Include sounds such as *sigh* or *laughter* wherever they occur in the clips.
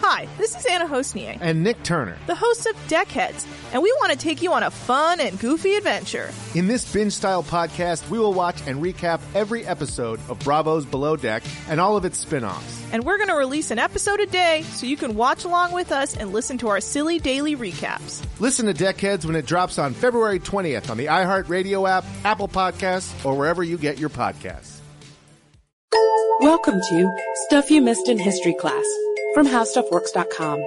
Hi, this is Anna Hossnieh, And Nick Turner. the host of Deckheads, and we want to take you on a fun and goofy adventure. In this binge style podcast, we will watch and recap every episode of Bravo's Below Deck and all of its spin offs. And we're going to release an episode a day so you can watch along with us and listen to our silly daily recaps. Listen to Deckheads when it drops on February 20th on the iHeartRadio app, Apple Podcasts, or wherever you get your podcasts. Welcome to Stuff You Missed in History Class from HowStuffWorks.com.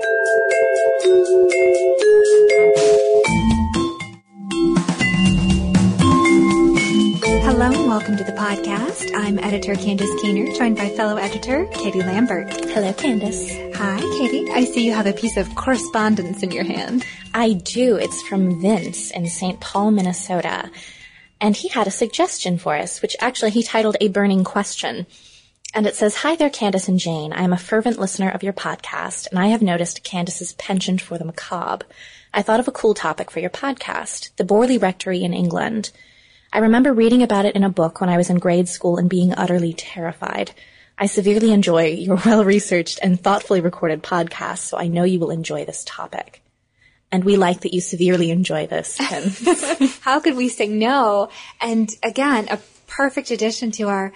Hello and welcome to the podcast. I'm editor Candace Keener, joined by fellow editor Katie Lambert. Hello, Candace. Hi, Katie. I see you have a piece of correspondence in your hand. I do. It's from Vince in St. Paul, Minnesota. And he had a suggestion for us, which actually he titled A Burning Question. And it says, Hi there, Candace and Jane. I am a fervent listener of your podcast, and I have noticed Candace's penchant for the macabre. I thought of a cool topic for your podcast, the Borley Rectory in England. I remember reading about it in a book when I was in grade school and being utterly terrified. I severely enjoy your *laughs* well-researched and thoughtfully recorded podcast, so I know you will enjoy this topic. And we like that you severely enjoy this. *laughs* How could we say no? And again, a perfect addition to our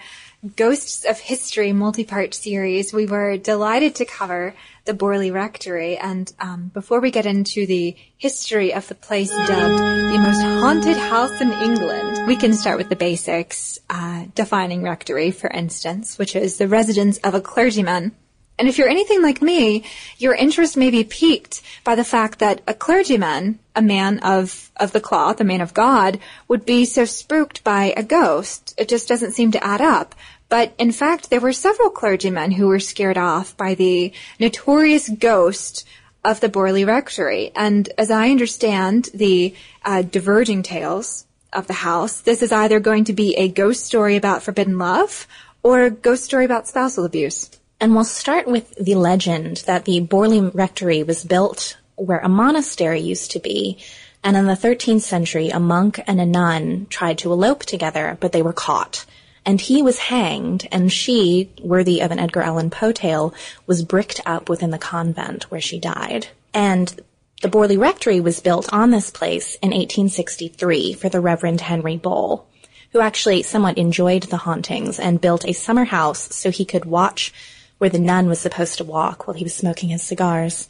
Ghosts of History multi-part series. We were delighted to cover the Borley Rectory. And um, before we get into the history of the place dubbed the most haunted house in England, we can start with the basics, uh, defining rectory, for instance, which is the residence of a clergyman And if you're anything like me, your interest may be piqued by the fact that a clergyman, a man of, of the cloth, a man of God, would be so spooked by a ghost. It just doesn't seem to add up. But in fact, there were several clergymen who were scared off by the notorious ghost of the Borley Rectory. And as I understand the uh, diverging tales of the house, this is either going to be a ghost story about forbidden love or a ghost story about spousal abuse. And we'll start with the legend that the Borley Rectory was built where a monastery used to be. And in the 13th century, a monk and a nun tried to elope together, but they were caught. And he was hanged, and she, worthy of an Edgar Allan Poe tale, was bricked up within the convent where she died. And the Borley Rectory was built on this place in 1863 for the Reverend Henry Bull, who actually somewhat enjoyed the hauntings and built a summer house so he could watch where the nun was supposed to walk while he was smoking his cigars.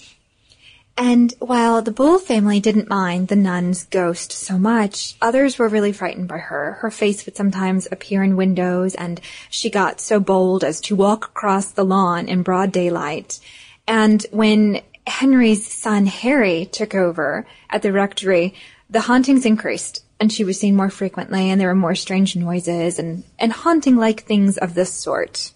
And while the Bull family didn't mind the nun's ghost so much, others were really frightened by her. Her face would sometimes appear in windows, and she got so bold as to walk across the lawn in broad daylight. And when Henry's son Harry took over at the rectory, the hauntings increased, and she was seen more frequently, and there were more strange noises and, and haunting-like things of this sort.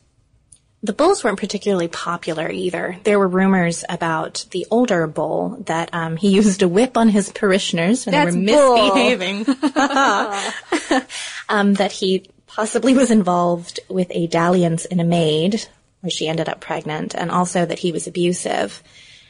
The bulls weren't particularly popular either. There were rumors about the older bull that um, he *laughs* used a whip on his parishioners when That's they were misbehaving. *laughs* *laughs* um, that he possibly was involved with a dalliance in a maid, where she ended up pregnant, and also that he was abusive.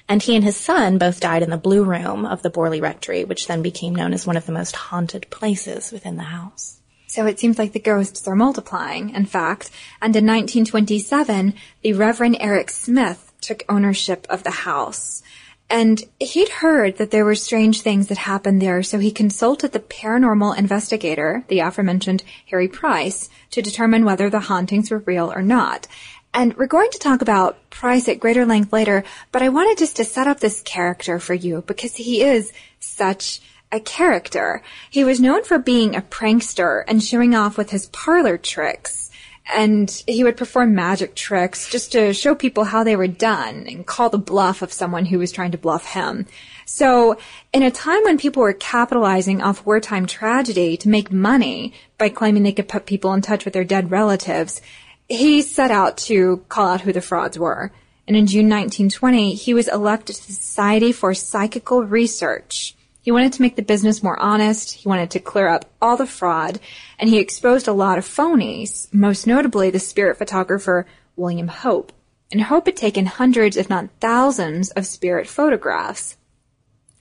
And he and his son both died in the blue room of the Borley Rectory, which then became known as one of the most haunted places within the house. So it seems like the ghosts are multiplying, in fact. And in 1927, the Reverend Eric Smith took ownership of the house. And he'd heard that there were strange things that happened there, so he consulted the paranormal investigator, the aforementioned Harry Price, to determine whether the hauntings were real or not. And we're going to talk about Price at greater length later, but I wanted just to set up this character for you because he is such a character. He was known for being a prankster and showing off with his parlor tricks. And he would perform magic tricks just to show people how they were done and call the bluff of someone who was trying to bluff him. So in a time when people were capitalizing off wartime tragedy to make money by claiming they could put people in touch with their dead relatives, he set out to call out who the frauds were. And in June 1920, he was elected to the Society for Psychical Research. He wanted to make the business more honest. He wanted to clear up all the fraud and he exposed a lot of phonies, most notably the spirit photographer William Hope. And Hope had taken hundreds, if not thousands, of spirit photographs.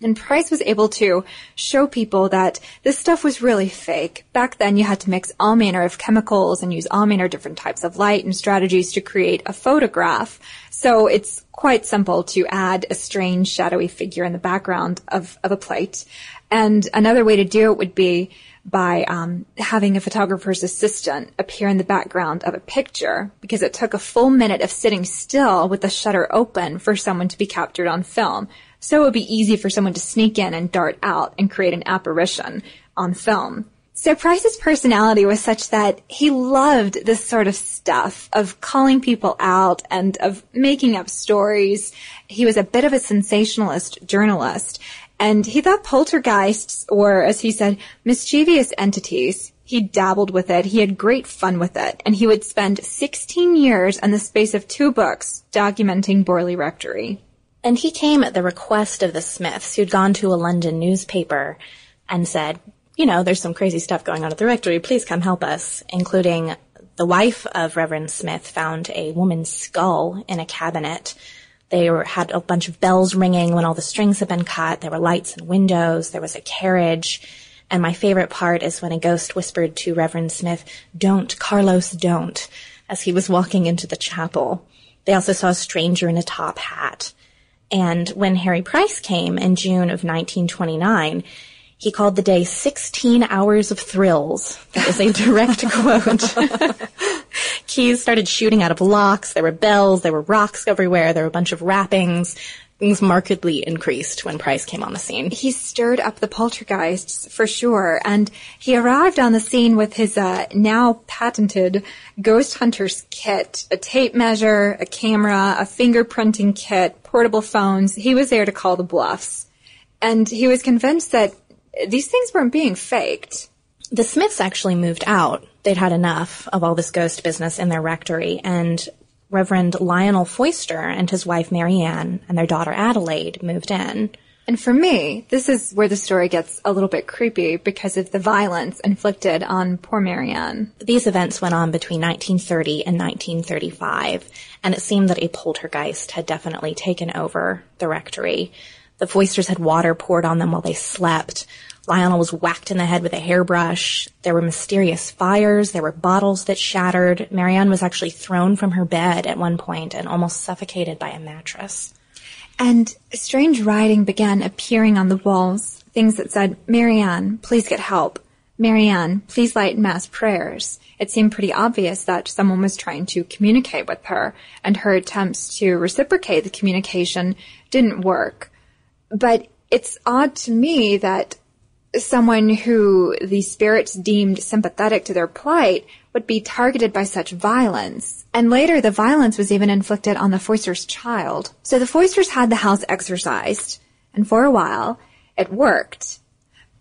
And Price was able to show people that this stuff was really fake. Back then you had to mix all manner of chemicals and use all manner of different types of light and strategies to create a photograph. So it's quite simple to add a strange shadowy figure in the background of, of a plate. And another way to do it would be by um, having a photographer's assistant appear in the background of a picture because it took a full minute of sitting still with the shutter open for someone to be captured on film. So it would be easy for someone to sneak in and dart out and create an apparition on film. So Price's personality was such that he loved this sort of stuff of calling people out and of making up stories. He was a bit of a sensationalist journalist and he thought poltergeists were, as he said, mischievous entities. He dabbled with it. He had great fun with it and he would spend 16 years in the space of two books documenting Borley Rectory. And he came at the request of the Smiths, who'd gone to a London newspaper and said, you know, there's some crazy stuff going on at the rectory. Please come help us, including the wife of Reverend Smith found a woman's skull in a cabinet. They were, had a bunch of bells ringing when all the strings had been cut. There were lights and windows. There was a carriage. And my favorite part is when a ghost whispered to Reverend Smith, don't, Carlos, don't, as he was walking into the chapel. They also saw a stranger in a top hat. And when Harry Price came in June of 1929, he called the day 16 hours of thrills. That is a direct *laughs* quote. *laughs* Keys started shooting out of locks. There were bells. There were rocks everywhere. There were a bunch of rappings. Things markedly increased when Price came on the scene. He stirred up the poltergeists for sure, and he arrived on the scene with his uh, now patented ghost hunter's kit, a tape measure, a camera, a fingerprinting kit, portable phones. He was there to call the bluffs. And he was convinced that these things weren't being faked. The Smiths actually moved out. They'd had enough of all this ghost business in their rectory, and Reverend Lionel Foyster and his wife Marianne and their daughter Adelaide moved in. And for me, this is where the story gets a little bit creepy because of the violence inflicted on poor Marianne. These events went on between 1930 and 1935, and it seemed that a poltergeist had definitely taken over the rectory. The Foysters had water poured on them while they slept. Lionel was whacked in the head with a hairbrush. There were mysterious fires. There were bottles that shattered. Marianne was actually thrown from her bed at one point and almost suffocated by a mattress. And strange writing began appearing on the walls. Things that said, Marianne, please get help. Marianne, please light mass prayers. It seemed pretty obvious that someone was trying to communicate with her, and her attempts to reciprocate the communication didn't work. But it's odd to me that someone who the spirits deemed sympathetic to their plight would be targeted by such violence. And later, the violence was even inflicted on the Foysters' child. So the Foysters had the house exorcised, and for a while, it worked.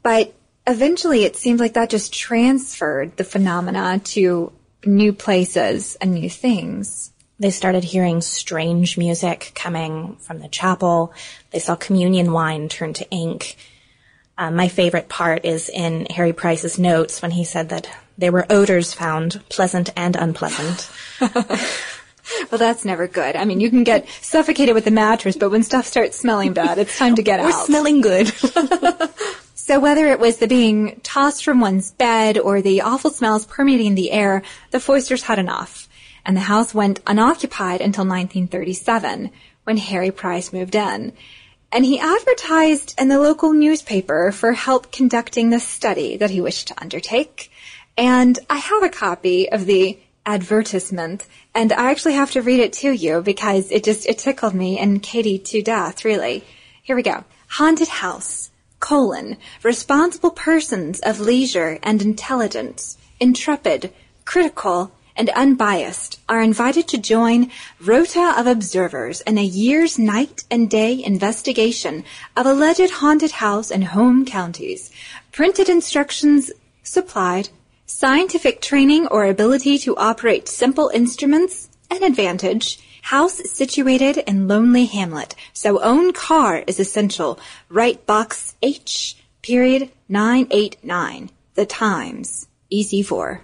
But eventually, it seemed like that just transferred the phenomena to new places and new things. They started hearing strange music coming from the chapel. They saw communion wine turn to ink uh, my favorite part is in Harry Price's notes when he said that there were odors found, pleasant and unpleasant. *laughs* *laughs* well, that's never good. I mean, you can get suffocated with the mattress, but when stuff starts smelling bad, it's time to get out. Or smelling good. *laughs* so whether it was the being tossed from one's bed or the awful smells permeating the air, the Foysters had enough. And the house went unoccupied until 1937, when Harry Price moved in and he advertised in the local newspaper for help conducting the study that he wished to undertake. And I have a copy of the advertisement, and I actually have to read it to you because it just it tickled me and Katie to death, really. Here we go. Haunted house, colon, responsible persons of leisure and intelligence, intrepid, critical, and unbiased are invited to join rota of observers in a year's night and day investigation of alleged haunted house and home counties. Printed instructions supplied, scientific training or ability to operate simple instruments, an advantage, house situated in lonely hamlet, so own car is essential. Write box H, period 989. The Times. EC4.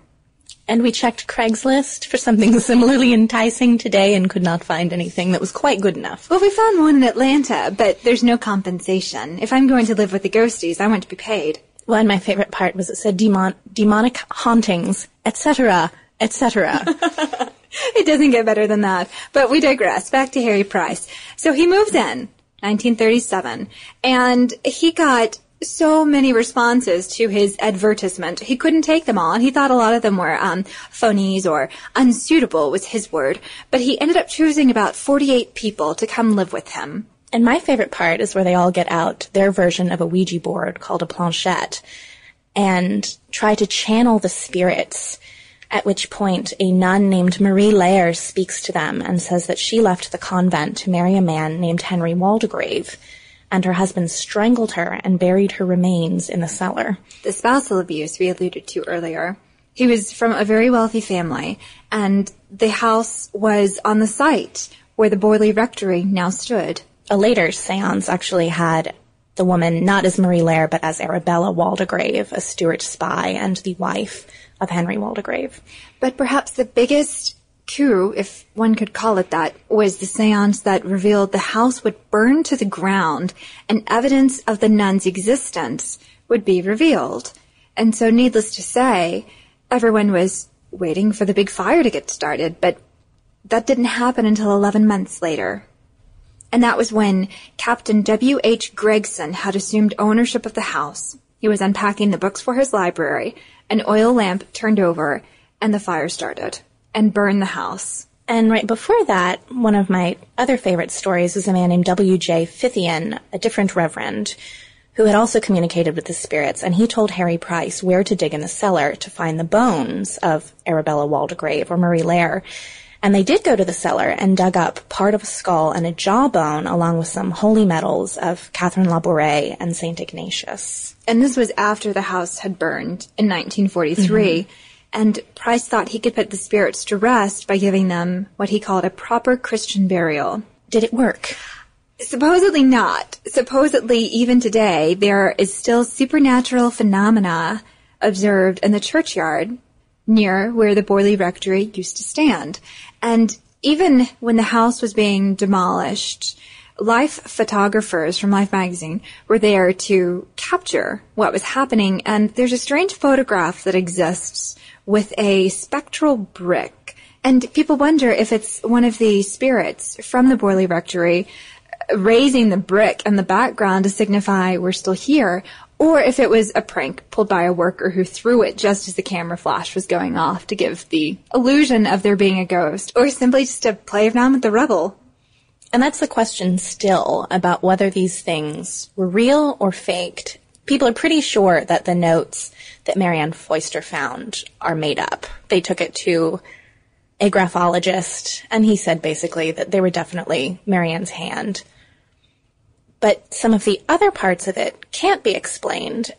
And we checked Craigslist for something *laughs* similarly enticing today and could not find anything that was quite good enough. Well, we found one in Atlanta, but there's no compensation. If I'm going to live with the ghosties, I want to be paid. Well, and my favorite part was it said demon- demonic hauntings, etc., etc. *laughs* it doesn't get better than that. But we digress. Back to Harry Price. So he moves in 1937, and he got so many responses to his advertisement. He couldn't take them all, and he thought a lot of them were um, phonies or unsuitable was his word. But he ended up choosing about 48 people to come live with him. And my favorite part is where they all get out their version of a Ouija board called a planchette and try to channel the spirits. At which point, a nun named Marie Lairre speaks to them and says that she left the convent to marry a man named Henry Waldegrave, and her husband strangled her and buried her remains in the cellar. The spousal abuse we alluded to earlier. He was from a very wealthy family, and the house was on the site where the Borley Rectory now stood. A later seance actually had the woman not as Marie Lairre, but as Arabella Waldegrave, a Stuart spy and the wife of Henry Waldegrave. But perhaps the biggest coup, if one could call it that, was the seance that revealed the house would burn to the ground and evidence of the nun's existence would be revealed. And so needless to say, everyone was waiting for the big fire to get started, but that didn't happen until 11 months later. And that was when Captain W.H. Gregson had assumed ownership of the house. He was unpacking the books for his library. An oil lamp turned over and the fire started and burn the house. And right before that, one of my other favorite stories is a man named W.J. Phythian, a different reverend, who had also communicated with the spirits, and he told Harry Price where to dig in the cellar to find the bones of Arabella Waldegrave or Marie Lairre. And they did go to the cellar and dug up part of a skull and a jawbone along with some holy medals of Catherine Labouré and St. Ignatius. And this was after the house had burned in 1943. Mm-hmm. And Price thought he could put the spirits to rest by giving them what he called a proper Christian burial. Did it work? Supposedly not. Supposedly, even today, there is still supernatural phenomena observed in the churchyard near where the Borley Rectory used to stand. And even when the house was being demolished, Life photographers from Life magazine were there to capture what was happening. And there's a strange photograph that exists with a spectral brick. And people wonder if it's one of the spirits from the Borley Rectory uh, raising the brick in the background to signify we're still here, or if it was a prank pulled by a worker who threw it just as the camera flash was going off to give the illusion of there being a ghost, or simply just a play of around with the rubble. And that's the question still about whether these things were real or faked. People are pretty sure that the notes that Marianne Foyster found are made up. They took it to a graphologist, and he said basically that they were definitely Marianne's hand. But some of the other parts of it can't be explained.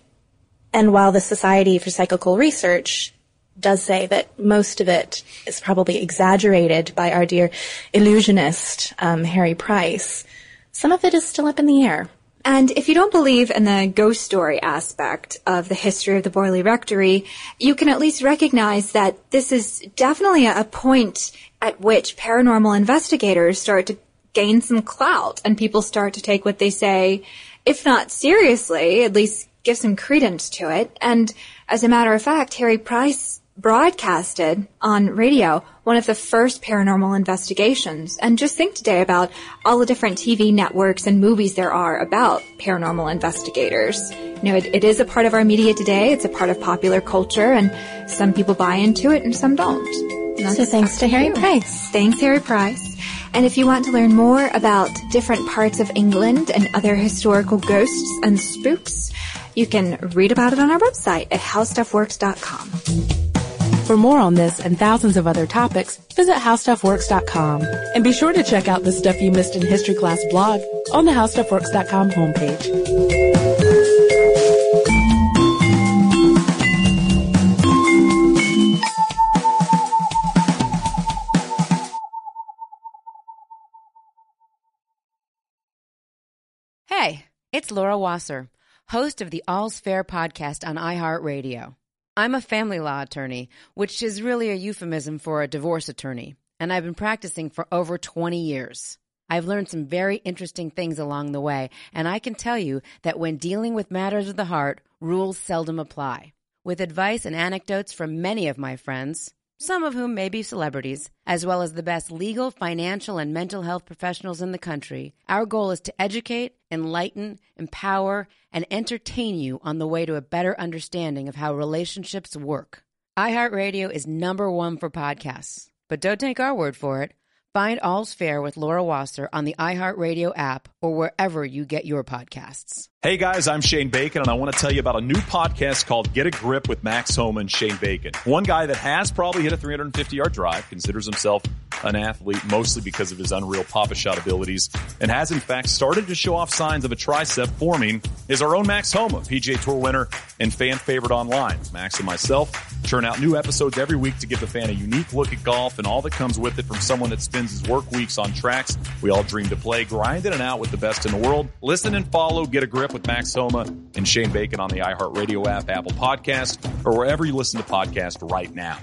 And while the Society for Psychical Research does say that most of it is probably exaggerated by our dear illusionist, um, Harry Price, some of it is still up in the air. And if you don't believe in the ghost story aspect of the history of the Borley Rectory, you can at least recognize that this is definitely a point at which paranormal investigators start to gain some clout and people start to take what they say, if not seriously, at least give some credence to it. And as a matter of fact, Harry Price broadcasted on radio one of the first paranormal investigations. And just think today about all the different TV networks and movies there are about paranormal investigators. You know, it, it is a part of our media today. It's a part of popular culture and some people buy into it and some don't. So thanks to Harry Price. Thanks, Harry Price. And if you want to learn more about different parts of England and other historical ghosts and spooks, you can read about it on our website at howstuffworks.com. For more on this and thousands of other topics, visit howstuffworks.com. And be sure to check out the Stuff You Missed in History Class blog on the howstuffworks.com homepage. Hey, it's Laura Wasser, host of the All's Fair podcast on iHeartRadio. I'm a family law attorney, which is really a euphemism for a divorce attorney, and I've been practicing for over 20 years. I've learned some very interesting things along the way, and I can tell you that when dealing with matters of the heart, rules seldom apply. With advice and anecdotes from many of my friends, some of whom may be celebrities, as well as the best legal, financial, and mental health professionals in the country, our goal is to educate, enlighten, empower, and entertain you on the way to a better understanding of how relationships work. iHeartRadio is number one for podcasts, but don't take our word for it. Find All's Fair with Laura Wasser on the iHeartRadio app or wherever you get your podcasts. Hey guys, I'm Shane Bacon, and I want to tell you about a new podcast called Get a Grip with Max Homa and Shane Bacon. One guy that has probably hit a 350 yard drive, considers himself an athlete mostly because of his unreal papa shot abilities, and has in fact started to show off signs of a tricep forming, is our own Max Homa, PGA Tour winner and fan favorite online. Max and myself churn out new episodes every week to give the fan a unique look at golf and all that comes with it from someone that spends his work weeks on tracks we all dream to play, grinding it out with the best in the world. Listen and follow Get a Grip with Max Homa and Shane Bacon on the iHeartRadio app, Apple Podcast, or wherever you listen to podcasts right now.